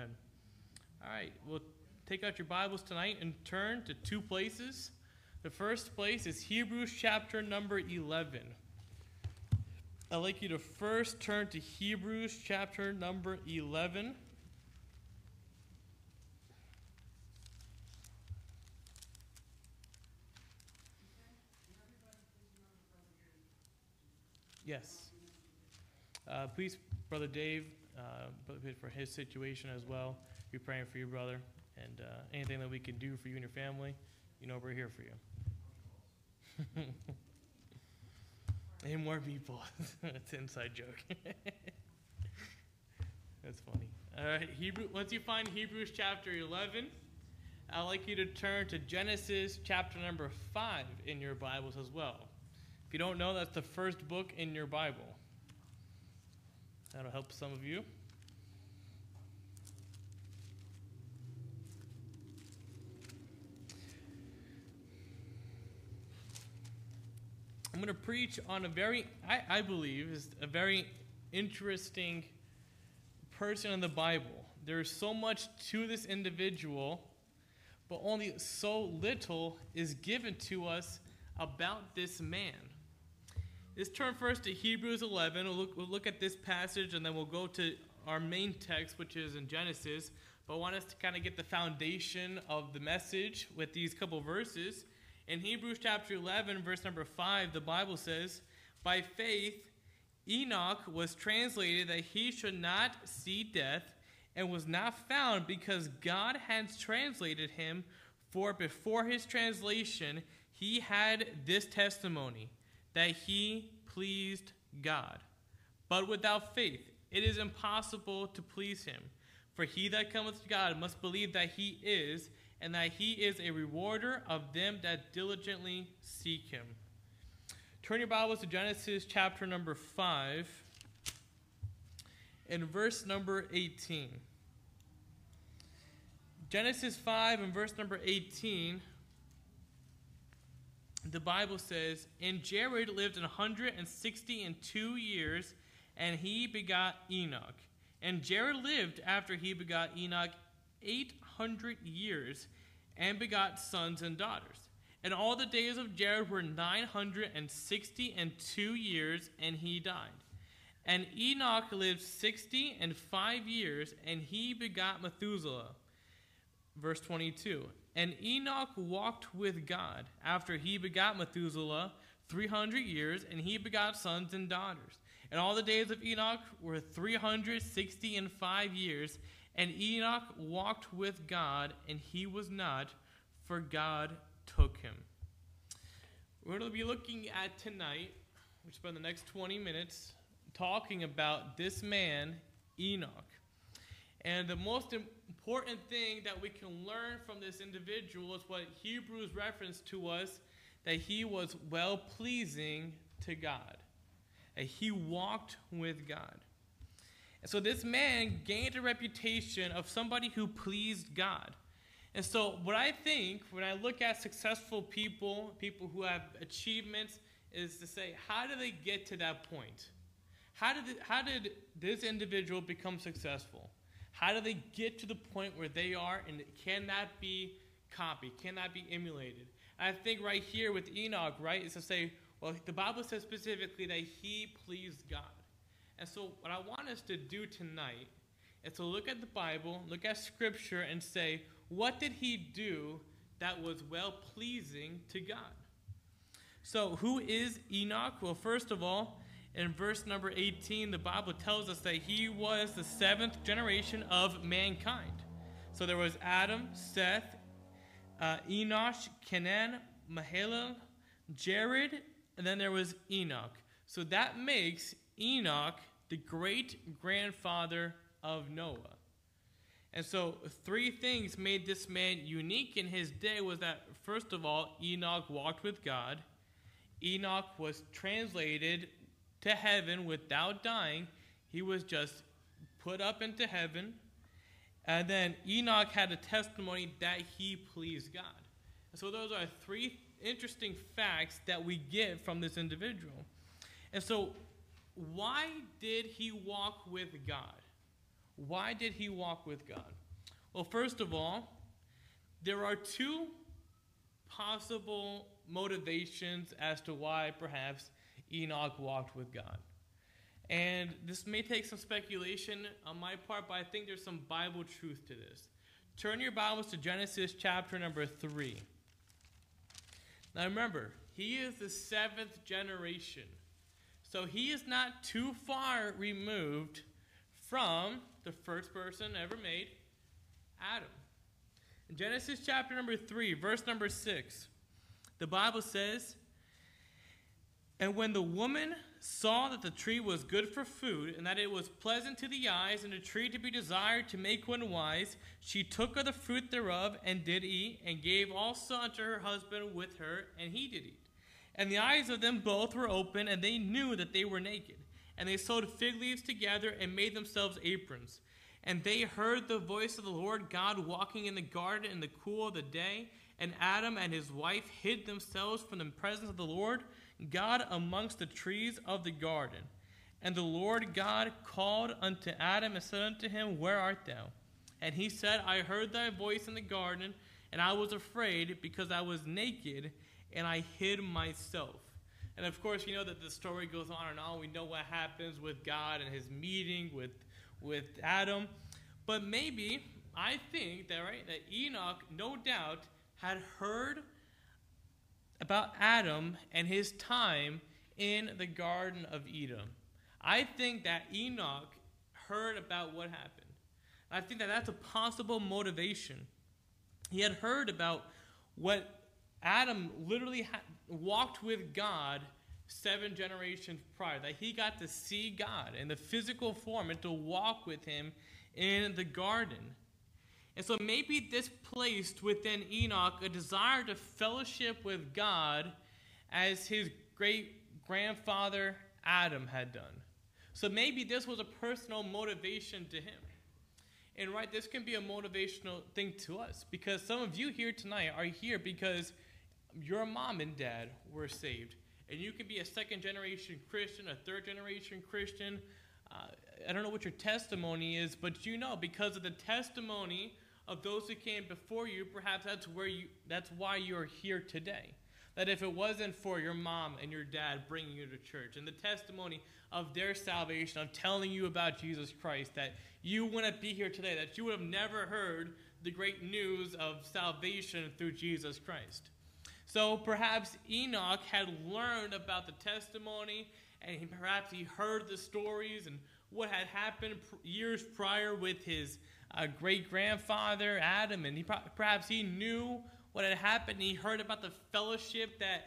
Amen. All right, we'll take out your Bibles tonight and turn to two places. The first place is Hebrews chapter number 11. I'd like you to first turn to Hebrews chapter number 11. Yes. Uh, please, Brother Dave, uh, for his situation as well. We're praying for you, brother. And uh, anything that we can do for you and your family, you know we're here for you. and more people. That's an inside joke. That's funny. All right, Hebrew. Once you find Hebrews chapter 11, I'd like you to turn to Genesis chapter number 5 in your Bibles as well. If you don't know, that's the first book in your Bible. That'll help some of you. I'm going to preach on a very, I, I believe, is a very interesting person in the Bible. There's so much to this individual, but only so little is given to us about this man. Let's turn first to Hebrews 11. We'll look, we'll look at this passage and then we'll go to our main text, which is in Genesis. But I want us to kind of get the foundation of the message with these couple verses. In Hebrews chapter 11, verse number 5, the Bible says, By faith, Enoch was translated that he should not see death and was not found because God had translated him. For before his translation, he had this testimony that he pleased God. But without faith, it is impossible to please him. For he that cometh to God must believe that he is, and that he is a rewarder of them that diligently seek him. Turn your Bibles to Genesis chapter number 5 and verse number 18. Genesis 5 and verse number 18 the Bible says, And Jared lived an hundred and sixty and two years, and he begot Enoch. And Jared lived after he begot Enoch eight hundred years, and begot sons and daughters. And all the days of Jared were nine hundred and sixty and two years, and he died. And Enoch lived sixty and five years, and he begot Methuselah. Verse 22. And Enoch walked with God after he begot Methuselah 300 years, and he begot sons and daughters. And all the days of Enoch were 360 and five years. And Enoch walked with God, and he was not, for God took him. We're going to be looking at tonight, we spend the next 20 minutes talking about this man, Enoch. And the most important thing that we can learn from this individual is what Hebrews reference to us that he was well pleasing to God. That he walked with God. And so this man gained a reputation of somebody who pleased God. And so, what I think when I look at successful people, people who have achievements, is to say, how do they get to that point? How did, how did this individual become successful? How do they get to the point where they are and it cannot be copied, cannot be emulated? I think right here with Enoch, right, is to say, well, the Bible says specifically that he pleased God. And so, what I want us to do tonight is to look at the Bible, look at Scripture, and say, what did he do that was well pleasing to God? So, who is Enoch? Well, first of all, in verse number 18, the Bible tells us that he was the seventh generation of mankind. So there was Adam, Seth, uh, Enosh, Kenan, Mahalalel, Jared, and then there was Enoch. So that makes Enoch the great grandfather of Noah. And so three things made this man unique in his day was that first of all, Enoch walked with God. Enoch was translated to heaven without dying. He was just put up into heaven. And then Enoch had a testimony that he pleased God. So those are three interesting facts that we get from this individual. And so, why did he walk with God? why did he walk with God? Well, first of all, there are two possible motivations as to why perhaps Enoch walked with God. And this may take some speculation on my part, but I think there's some Bible truth to this. Turn your Bibles to Genesis chapter number 3. Now remember, he is the seventh generation. So he is not too far removed from the first person ever made, Adam. In Genesis chapter number 3, verse number 6, the Bible says, And when the woman saw that the tree was good for food, and that it was pleasant to the eyes, and a tree to be desired to make one wise, she took of the fruit thereof, and did eat, and gave also unto her husband with her, and he did eat. And the eyes of them both were open, and they knew that they were naked. And they sewed fig leaves together, and made themselves aprons. And they heard the voice of the Lord God walking in the garden in the cool of the day. And Adam and his wife hid themselves from the presence of the Lord God amongst the trees of the garden. And the Lord God called unto Adam and said unto him, Where art thou? And he said, I heard thy voice in the garden, and I was afraid because I was naked, and I hid myself. And of course, you know that the story goes on and on. We know what happens with God and his meeting with, with Adam. But maybe, I think that, right, that Enoch, no doubt, had heard about Adam and his time in the Garden of Eden. I think that Enoch heard about what happened. I think that that's a possible motivation. He had heard about what Adam literally ha- walked with God seven generations prior, that he got to see God in the physical form and to walk with him in the garden. And so maybe this placed within Enoch a desire to fellowship with God as his great grandfather Adam had done. So maybe this was a personal motivation to him. And right, this can be a motivational thing to us because some of you here tonight are here because your mom and dad were saved. And you can be a second generation Christian, a third generation Christian. Uh, I don't know what your testimony is, but you know because of the testimony of those who came before you, perhaps that's where you that's why you're here today. That if it wasn't for your mom and your dad bringing you to church and the testimony of their salvation, of telling you about Jesus Christ, that you wouldn't be here today, that you would have never heard the great news of salvation through Jesus Christ. So perhaps Enoch had learned about the testimony and perhaps he heard the stories and what had happened years prior with his uh, great grandfather Adam, and he perhaps he knew what had happened. He heard about the fellowship that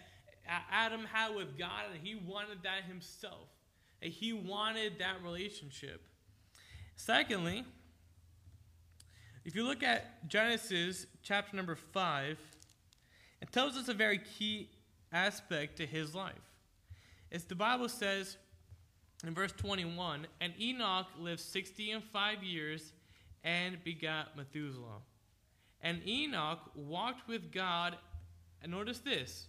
Adam had with God, and he wanted that himself. And he wanted that relationship. Secondly, if you look at Genesis chapter number 5, it tells us a very key aspect to his life. As the Bible says in verse 21, and Enoch lived 60 and 5 years and begot Methuselah. And Enoch walked with God, and notice this,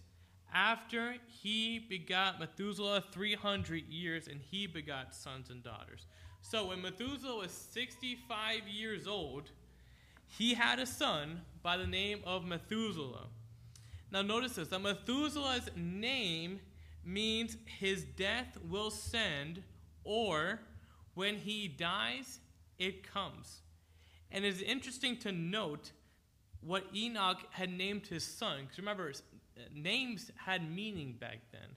after he begot Methuselah 300 years, and he begot sons and daughters. So when Methuselah was 65 years old, he had a son by the name of Methuselah. Now notice this, that Methuselah's name means his death will send, or when he dies, it comes. And it's interesting to note what Enoch had named his son. Because remember, names had meaning back then.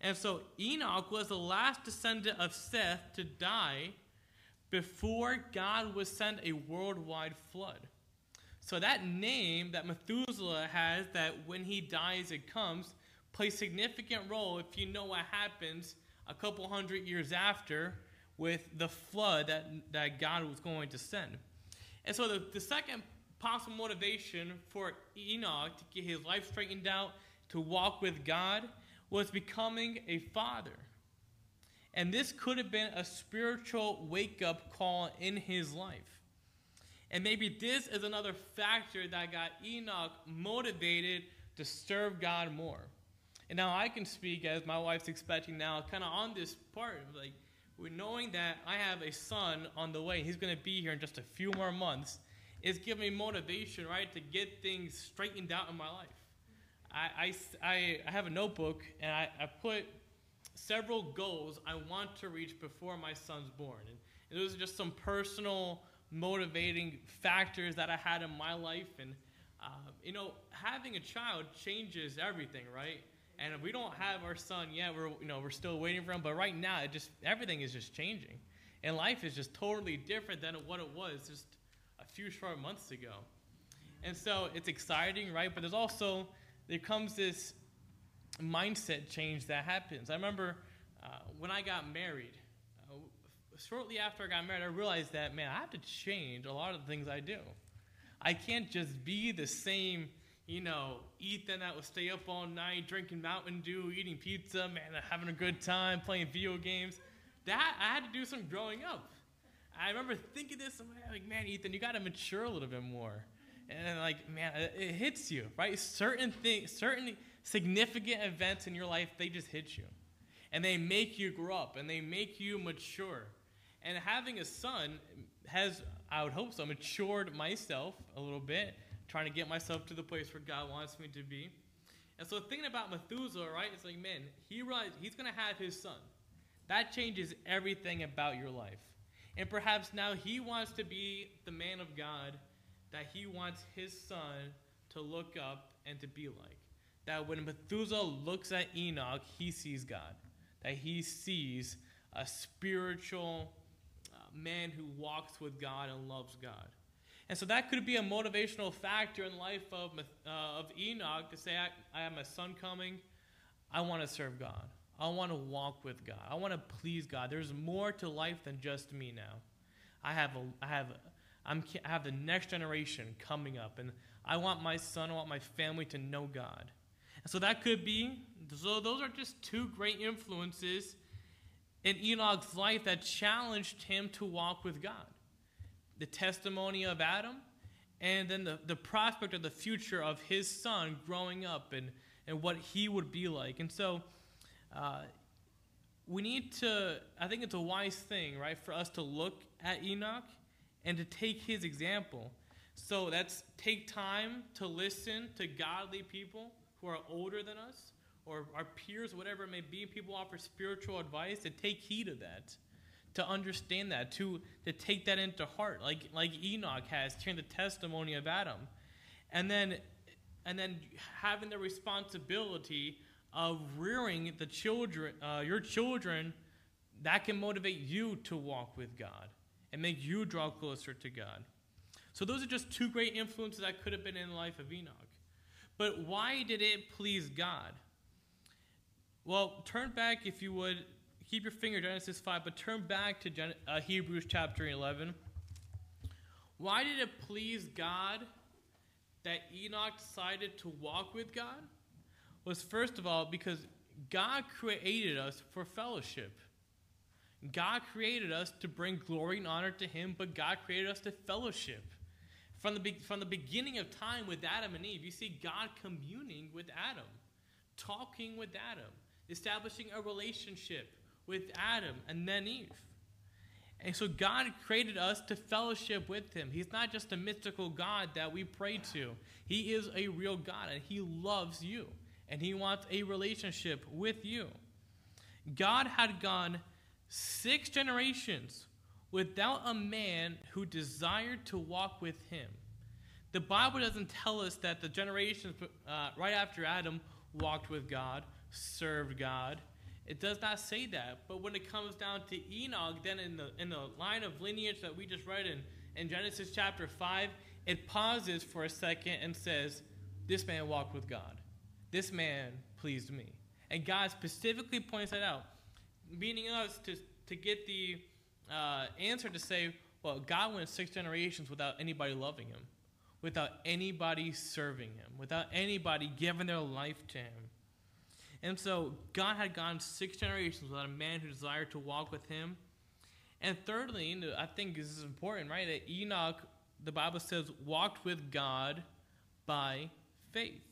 And so Enoch was the last descendant of Seth to die before God would send a worldwide flood. So that name that Methuselah has, that when he dies it comes, plays significant role if you know what happens a couple hundred years after with the flood that, that God was going to send. And so the, the second possible motivation for Enoch to get his life straightened out, to walk with God, was becoming a father. And this could have been a spiritual wake up call in his life. And maybe this is another factor that got Enoch motivated to serve God more. And now I can speak as my wife's expecting now, kind of on this part. Like, knowing that I have a son on the way, he's going to be here in just a few more months, is giving me motivation, right, to get things straightened out in my life. I, I, I have a notebook and I, I put several goals I want to reach before my son's born. And, and those are just some personal motivating factors that I had in my life. And, uh, you know, having a child changes everything, right? And we don't have our son yet. We're, you know, we're still waiting for him. But right now, it just everything is just changing. And life is just totally different than what it was just a few short months ago. And so it's exciting, right? But there's also, there comes this mindset change that happens. I remember uh, when I got married, uh, shortly after I got married, I realized that, man, I have to change a lot of the things I do. I can't just be the same, you know, Ethan that would stay up all night drinking Mountain Dew, eating pizza, man, having a good time, playing video games. That, I had to do some growing up. I remember thinking this, like, man, Ethan, you got to mature a little bit more. And like, man, it hits you, right? Certain things, certain significant events in your life, they just hit you. And they make you grow up and they make you mature. And having a son has, I would hope so, matured myself a little bit, trying to get myself to the place where God wants me to be. And so thinking about Methuselah, right, it's like, man, he realized he's going to have his son. That changes everything about your life. And perhaps now he wants to be the man of God that he wants his son to look up and to be like that when Methuselah looks at Enoch, he sees God, that he sees a spiritual uh, man who walks with God and loves God. And so that could be a motivational factor in life of, uh, of Enoch to say, I, I have my son coming. I want to serve God. I want to walk with God. I want to please God. There's more to life than just me now. I have a, I have, I'm, I have the next generation coming up, and I want my son, I want my family to know God. So that could be, so those are just two great influences in Enoch's life that challenged him to walk with God the testimony of Adam, and then the, the prospect of the future of his son growing up and, and what he would be like. And so uh, we need to, I think it's a wise thing, right, for us to look at Enoch and to take his example. So that's take time to listen to godly people who are older than us or our peers, whatever it may be, people offer spiritual advice, to take heed of that, to understand that, to, to take that into heart, like, like Enoch has, hearing the testimony of Adam. And then, and then having the responsibility of rearing the children, uh, your children, that can motivate you to walk with God and make you draw closer to God. So those are just two great influences that could have been in the life of Enoch. But why did it please God? Well, turn back, if you would, keep your finger Genesis 5, but turn back to Gen- uh, Hebrews chapter 11. Why did it please God that Enoch decided to walk with God? Was first of all because God created us for fellowship. God created us to bring glory and honor to Him, but God created us to fellowship. From the, from the beginning of time with Adam and Eve, you see God communing with Adam, talking with Adam, establishing a relationship with Adam and then Eve. And so God created us to fellowship with Him. He's not just a mystical God that we pray to, He is a real God and He loves you and He wants a relationship with you. God had gone six generations without a man who desired to walk with him. The Bible doesn't tell us that the generations uh, right after Adam walked with God, served God. It does not say that. But when it comes down to Enoch, then in the, in the line of lineage that we just read in, in Genesis chapter 5, it pauses for a second and says, This man walked with God. This man pleased me. And God specifically points that out, meaning us to, to get the uh, answer to say, well, God went six generations without anybody loving him, without anybody serving him, without anybody giving their life to him. And so God had gone six generations without a man who desired to walk with him. And thirdly, I think this is important, right? That Enoch, the Bible says, walked with God by faith.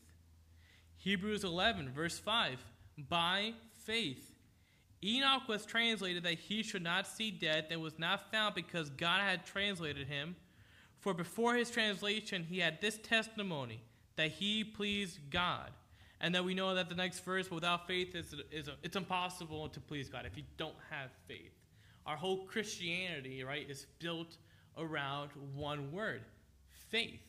Hebrews 11, verse 5 By faith, Enoch was translated that he should not see death and was not found because God had translated him. For before his translation, he had this testimony that he pleased God. And then we know that the next verse, without faith, is, is it's impossible to please God if you don't have faith. Our whole Christianity, right, is built around one word faith.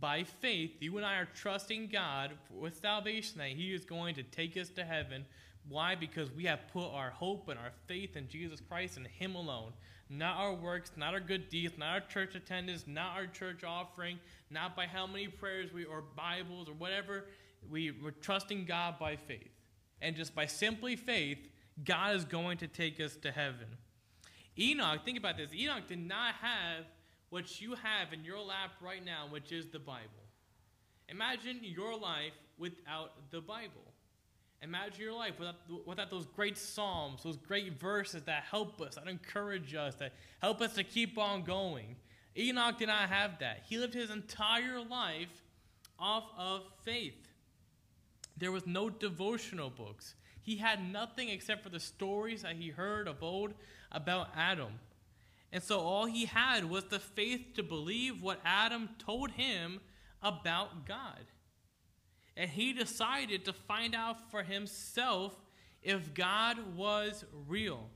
By faith, you and I are trusting God with salvation that He is going to take us to heaven. Why? Because we have put our hope and our faith in Jesus Christ and Him alone. Not our works, not our good deeds, not our church attendance, not our church offering, not by how many prayers we or Bibles or whatever we, we're trusting God by faith. And just by simply faith, God is going to take us to heaven. Enoch, think about this. Enoch did not have what you have in your lap right now, which is the Bible. Imagine your life without the Bible. Imagine your life without, without those great psalms, those great verses that help us, that encourage us, that help us to keep on going. Enoch did not have that. He lived his entire life off of faith. There was no devotional books. He had nothing except for the stories that he heard of old about Adam. And so all he had was the faith to believe what Adam told him about God. And he decided to find out for himself if God was real.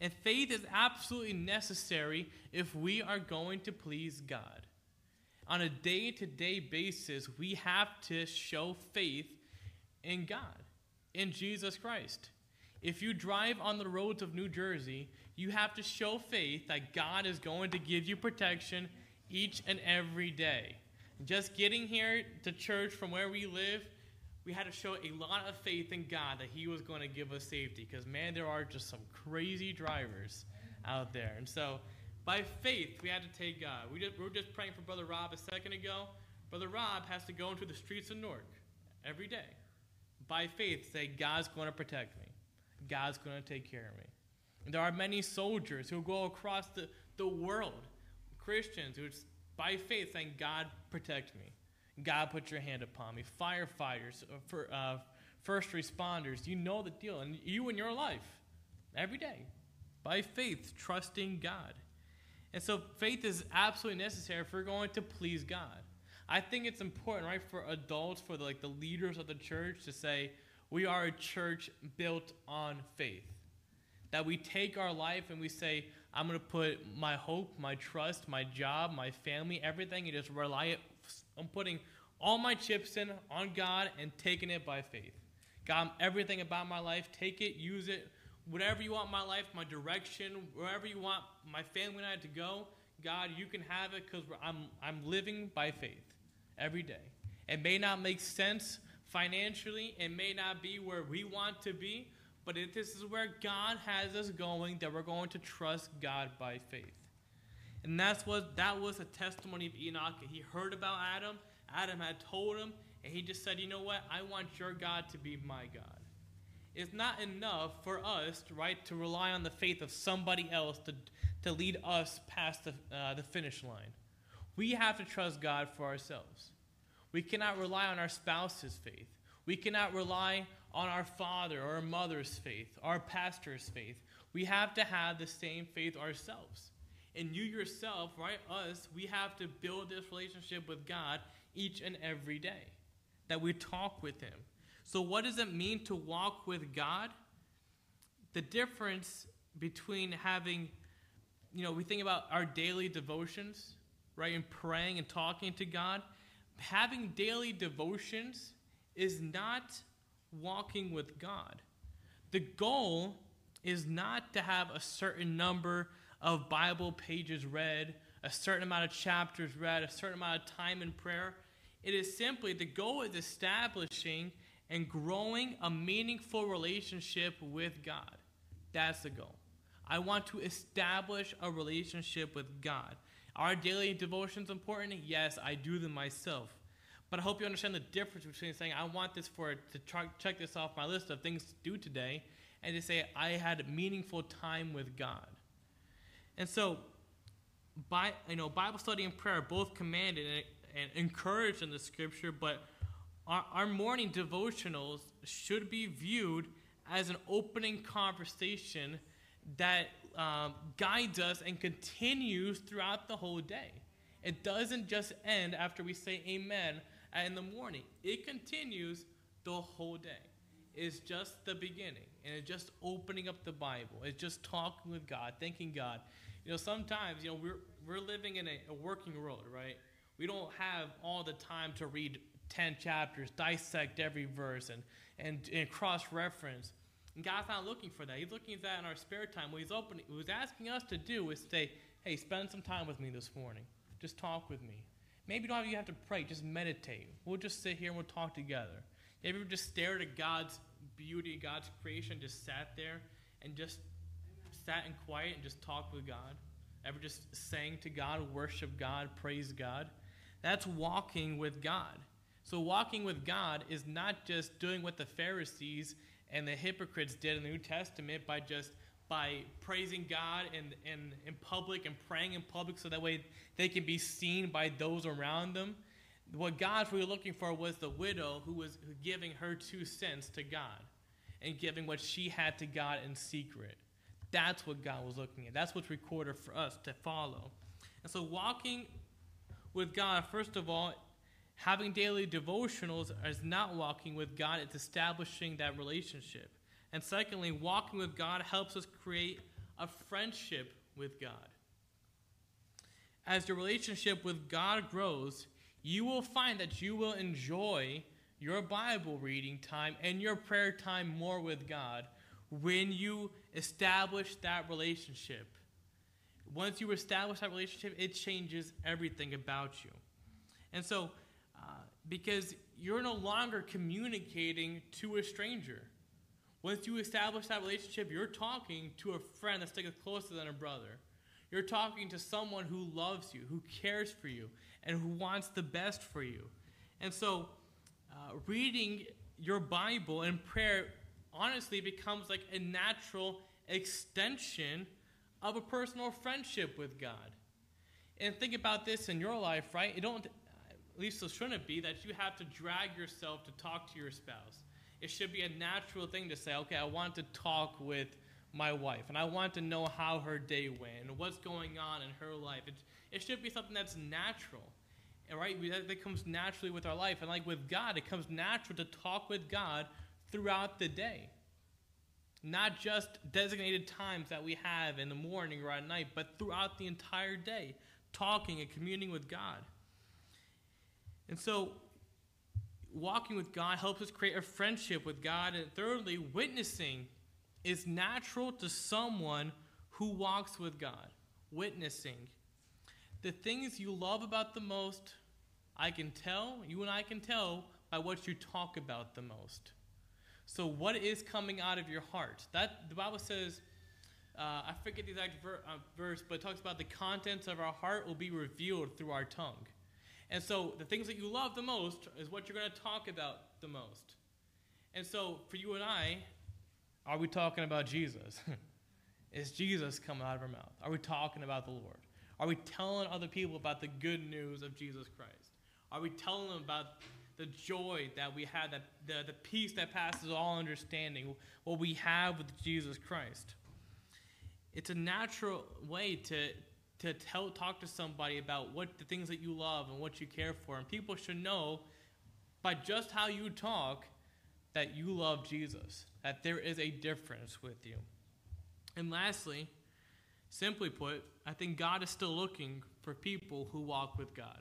And faith is absolutely necessary if we are going to please God. On a day to day basis, we have to show faith in God, in Jesus Christ. If you drive on the roads of New Jersey, you have to show faith that God is going to give you protection each and every day. Just getting here to church from where we live, we had to show a lot of faith in God that He was going to give us safety. Because, man, there are just some crazy drivers out there. And so, by faith, we had to take God. We, just, we were just praying for Brother Rob a second ago. Brother Rob has to go into the streets of Newark every day by faith say, God's going to protect me. God's going to take care of me. And there are many soldiers who go across the, the world, Christians, who by faith saying, God protect me. God put your hand upon me. Firefighters, uh, for, uh, first responders, you know the deal. And you in your life, every day, by faith, trusting God. And so faith is absolutely necessary if we're going to please God. I think it's important, right, for adults, for the, like the leaders of the church to say, we are a church built on faith. That we take our life and we say, I'm going to put my hope, my trust, my job, my family, everything, and just rely it. I'm putting all my chips in on God and taking it by faith. God, everything about my life, take it, use it, whatever you want my life, my direction, wherever you want my family and I to go, God, you can have it because I'm, I'm living by faith every day. It may not make sense financially, it may not be where we want to be, but if this is where God has us going, that we're going to trust God by faith. And that's what that was a testimony of Enoch. He heard about Adam. Adam had told him, and he just said, "You know what? I want your God to be my God." It's not enough for us, right, to rely on the faith of somebody else to, to lead us past the, uh, the finish line. We have to trust God for ourselves. We cannot rely on our spouse's faith. We cannot rely on our father or our mother's faith, our pastor's faith. We have to have the same faith ourselves. And you yourself, right, us, we have to build this relationship with God each and every day, that we talk with Him. So, what does it mean to walk with God? The difference between having, you know, we think about our daily devotions, right, and praying and talking to God, having daily devotions is not walking with God. The goal is not to have a certain number of Bible pages read, a certain amount of chapters read, a certain amount of time in prayer. It is simply the goal is establishing and growing a meaningful relationship with God. That's the goal. I want to establish a relationship with God. Are daily devotions important? Yes, I do them myself. But I hope you understand the difference between saying, I want this for to check this off my list of things to do today, and to say, I had meaningful time with God. And so, by, you know, Bible study and prayer are both commanded and, and encouraged in the scripture, but our, our morning devotionals should be viewed as an opening conversation that um, guides us and continues throughout the whole day. It doesn't just end after we say amen in the morning, it continues the whole day. It's just the beginning, and it's just opening up the Bible. It's just talking with God, thanking God. You know, sometimes, you know, we're, we're living in a, a working world, right? We don't have all the time to read 10 chapters, dissect every verse, and, and, and cross reference. And God's not looking for that. He's looking at that in our spare time. What He's opening, what He's asking us to do is say, hey, spend some time with me this morning. Just talk with me. Maybe don't you have to pray, just meditate. We'll just sit here and we'll talk together. Maybe ever just stared at God's beauty, God's creation, just sat there and just sat in quiet and just talked with God? Ever just sang to God, worship God, praise God? That's walking with God. So, walking with God is not just doing what the Pharisees and the hypocrites did in the New Testament by just by praising God in, in, in public and praying in public so that way they can be seen by those around them. What God was looking for was the widow who was giving her two cents to God and giving what she had to God in secret. That's what God was looking at. That's what's recorded for us to follow. And so, walking with God, first of all, having daily devotionals is not walking with God, it's establishing that relationship. And secondly, walking with God helps us create a friendship with God. As your relationship with God grows, you will find that you will enjoy your Bible reading time and your prayer time more with God when you establish that relationship. Once you establish that relationship, it changes everything about you. And so, because you're no longer communicating to a stranger. Once you establish that relationship, you're talking to a friend that's like closer than a brother. You're talking to someone who loves you, who cares for you, and who wants the best for you. And so, uh, reading your Bible and prayer honestly becomes like a natural extension of a personal friendship with God. And think about this in your life, right? It don't, at least it shouldn't be, that you have to drag yourself to talk to your spouse. It should be a natural thing to say, okay, I want to talk with my wife, and I want to know how her day went and what's going on in her life. It, it should be something that's natural, right? That comes naturally with our life. And like with God, it comes natural to talk with God throughout the day. Not just designated times that we have in the morning or at night, but throughout the entire day, talking and communing with God. And so, walking with God helps us create a friendship with God. And thirdly, witnessing is natural to someone who walks with God. Witnessing. The things you love about the most, I can tell, you and I can tell by what you talk about the most. So, what is coming out of your heart? That the Bible says, uh, I forget the exact ver- uh, verse, but it talks about the contents of our heart will be revealed through our tongue. And so, the things that you love the most is what you're going to talk about the most. And so, for you and I, are we talking about Jesus? is Jesus coming out of our mouth? Are we talking about the Lord? Are we telling other people about the good news of Jesus Christ? Are we telling them about the joy that we have, that the, the peace that passes all understanding, what we have with Jesus Christ. It's a natural way to, to tell, talk to somebody about what the things that you love and what you care for. And people should know by just how you talk that you love Jesus, that there is a difference with you. And lastly, simply put, I think God is still looking for people who walk with God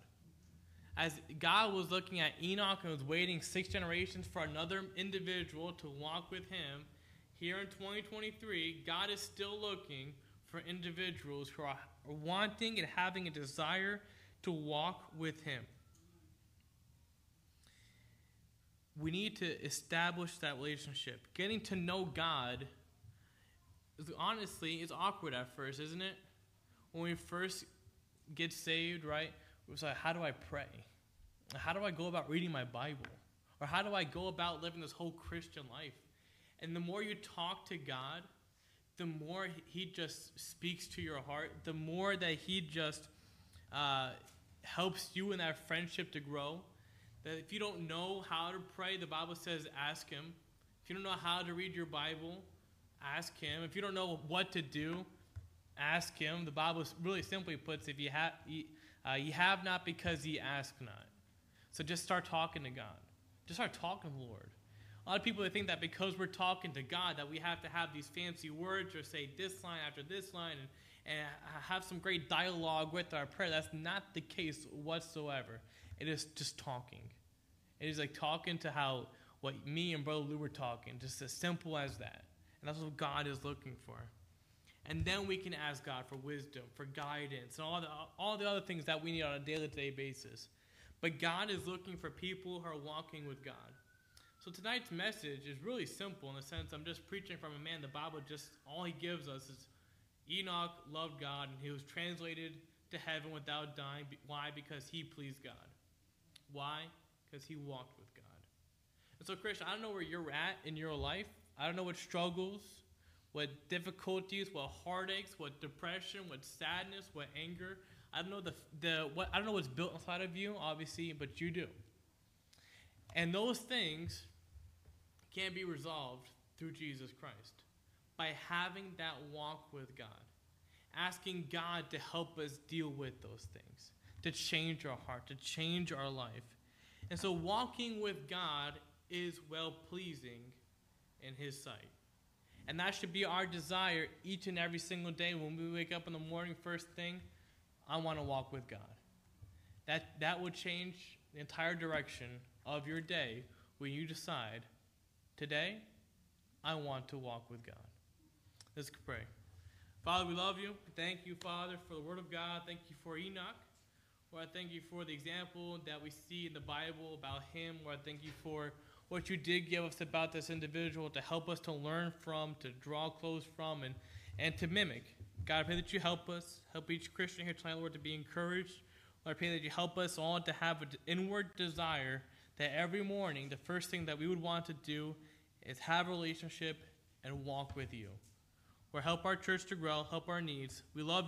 as God was looking at Enoch and was waiting six generations for another individual to walk with him, here in 2023, God is still looking for individuals who are wanting and having a desire to walk with him. We need to establish that relationship. Getting to know God, honestly, is awkward at first, isn't it? When we first get saved, right? It was like, how do I pray? How do I go about reading my Bible? Or how do I go about living this whole Christian life? And the more you talk to God, the more He just speaks to your heart, the more that He just uh, helps you in that friendship to grow. That if you don't know how to pray, the Bible says, ask Him. If you don't know how to read your Bible, ask Him. If you don't know what to do, ask Him. The Bible really simply puts, if you have, you, uh, you have not because you ask not. So just start talking to God. Just start talking Lord. A lot of people think that because we're talking to God that we have to have these fancy words or say this line after this line and, and have some great dialogue with our prayer. That's not the case whatsoever. It is just talking. It is like talking to how what me and Brother Lou were talking, just as simple as that. And that's what God is looking for. And then we can ask God for wisdom, for guidance, and all the, all the other things that we need on a daily to day basis. But God is looking for people who are walking with God. So tonight's message is really simple in the sense I'm just preaching from a man. The Bible just all he gives us is Enoch loved God and he was translated to heaven without dying. Why? Because he pleased God. Why? Because he walked with God. And so, Christian, I don't know where you're at in your life. I don't know what struggles, what difficulties, what heartaches, what depression, what sadness, what anger. I don't know the the what I don't know what's built inside of you, obviously, but you do. And those things can be resolved through Jesus Christ by having that walk with God, asking God to help us deal with those things, to change our heart, to change our life. And so, walking with God is well pleasing in His sight. And that should be our desire each and every single day when we wake up in the morning, first thing, I want to walk with God. That, that will change the entire direction of your day when you decide Today, I want to walk with God. Let's pray. Father, we love you. Thank you, Father, for the Word of God. Thank you for Enoch. Lord, I thank you for the example that we see in the Bible about him. Lord, I thank you for what you did give us about this individual to help us to learn from, to draw close from, and, and to mimic. God, I pray that you help us, help each Christian here tonight, Lord, to be encouraged. Lord, I pray that you help us all to have an inward desire that every morning, the first thing that we would want to do is have a relationship and walk with you. Or help our church to grow, help our needs. We love